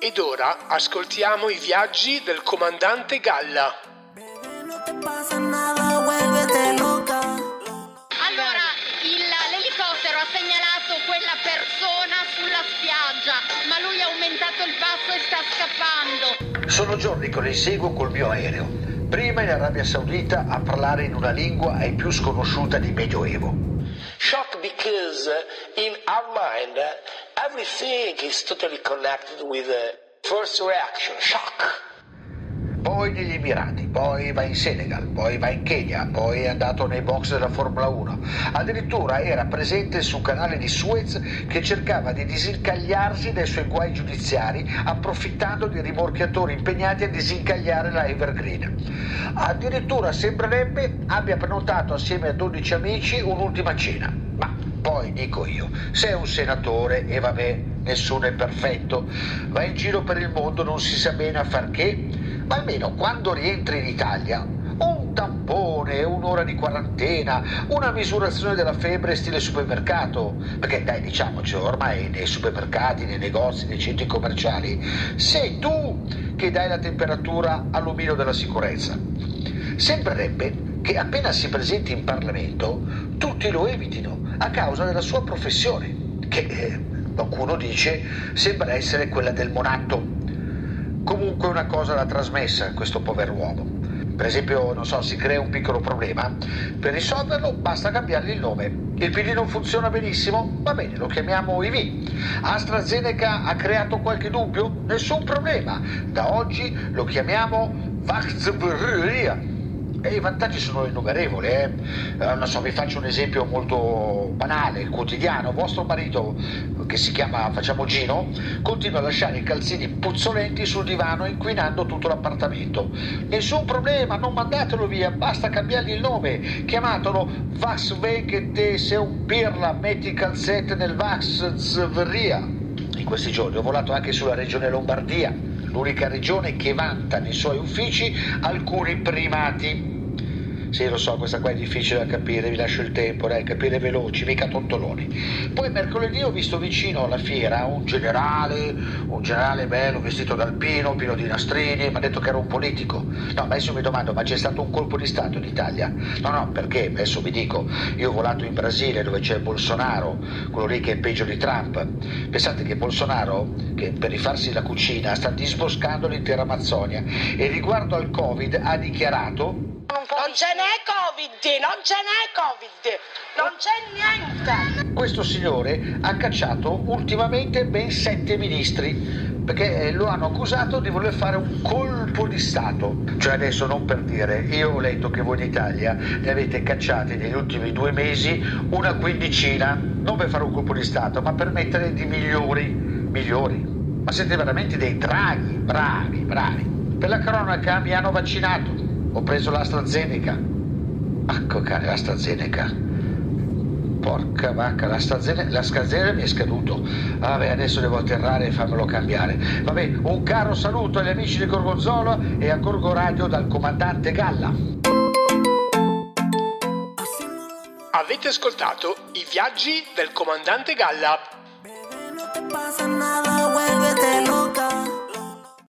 Ed ora ascoltiamo i viaggi del comandante Galla. Allora, il- l'elicottero ha segnalato quella persona sulla spiaggia, ma lui ha aumentato il passo e sta scappando. Sono giorni che lo inseguo col mio aereo. Prima in Arabia Saudita a parlare in una lingua ai più sconosciuta di Medioevo. Shock because in our mind everything is totally connected with the first reaction, shock. Poi negli Emirati, poi va in Senegal, poi va in Kenya, poi è andato nei box della Formula 1. Addirittura era presente sul canale di Suez che cercava di disincagliarsi dai suoi guai giudiziari approfittando di rimorchiatori impegnati a disincagliare la Evergreen. Addirittura sembrerebbe abbia prenotato assieme a 12 amici un'ultima cena. Poi dico io, sei un senatore e vabbè, nessuno è perfetto, va in giro per il mondo, non si sa bene a far che, ma almeno quando rientri in Italia, un tampone, un'ora di quarantena, una misurazione della febbre stile supermercato, perché dai diciamoci, ormai nei supermercati, nei negozi, nei centri commerciali, sei tu che dai la temperatura all'omino della sicurezza. Sembrerebbe che appena si presenti in Parlamento tutti lo evitino a causa della sua professione, che eh, qualcuno dice sembra essere quella del monatto. Comunque una cosa l'ha trasmessa questo pover'uomo. Per esempio, non so, si crea un piccolo problema, per risolverlo basta cambiargli il nome. Il PD non funziona benissimo? Va bene, lo chiamiamo IV. AstraZeneca ha creato qualche dubbio? Nessun problema. Da oggi lo chiamiamo Vaxzbria. E i vantaggi sono innumerevoli, eh. Eh, so, vi faccio un esempio molto banale, quotidiano. Vostro marito, che si chiama Facciamo Gino, continua a lasciare i calzini puzzolenti sul divano inquinando tutto l'appartamento. Nessun problema, non mandatelo via, basta cambiargli il nome. Chiamatelo Vax Vekete, se un pirla, metti i calzette nel Vax Zvria. In questi giorni ho volato anche sulla regione Lombardia, l'unica regione che vanta nei suoi uffici alcuni primati. Sì, lo so, questa qua è difficile da capire, vi lascio il tempo, dai, capire veloci, mica tontoloni. Poi mercoledì ho visto vicino alla fiera un generale, un generale bello, vestito d'alpino, pieno di nastrini, mi ha detto che era un politico. No, ma adesso mi domando, ma c'è stato un colpo di Stato in Italia? No, no, perché? Adesso vi dico, io ho volato in Brasile dove c'è Bolsonaro, quello lì che è peggio di Trump. Pensate che Bolsonaro, che per rifarsi la cucina, sta disboscando l'intera Amazzonia e riguardo al Covid ha dichiarato Non ce n'è Covid, non ce n'è Covid, non c'è niente. Questo signore ha cacciato ultimamente ben sette ministri perché eh, lo hanno accusato di voler fare un colpo di Stato. Cioè adesso non per dire, io ho letto che voi in Italia ne avete cacciati negli ultimi due mesi una quindicina, non per fare un colpo di Stato, ma per mettere di migliori, migliori. Ma siete veramente dei draghi, bravi, bravi. Per la cronaca mi hanno vaccinato, ho preso l'AstraZeneca. Ecco care, l'AstraZeneca. Porca vacca, l'AstraZeneca, l'AstraZeneca mi è scaduto. Vabbè, adesso devo atterrare e farmelo cambiare. Vabbè, un caro saluto agli amici di Gorgonzola e a Gorgo Radio dal comandante Galla. Avete ascoltato i viaggi del comandante Galla. No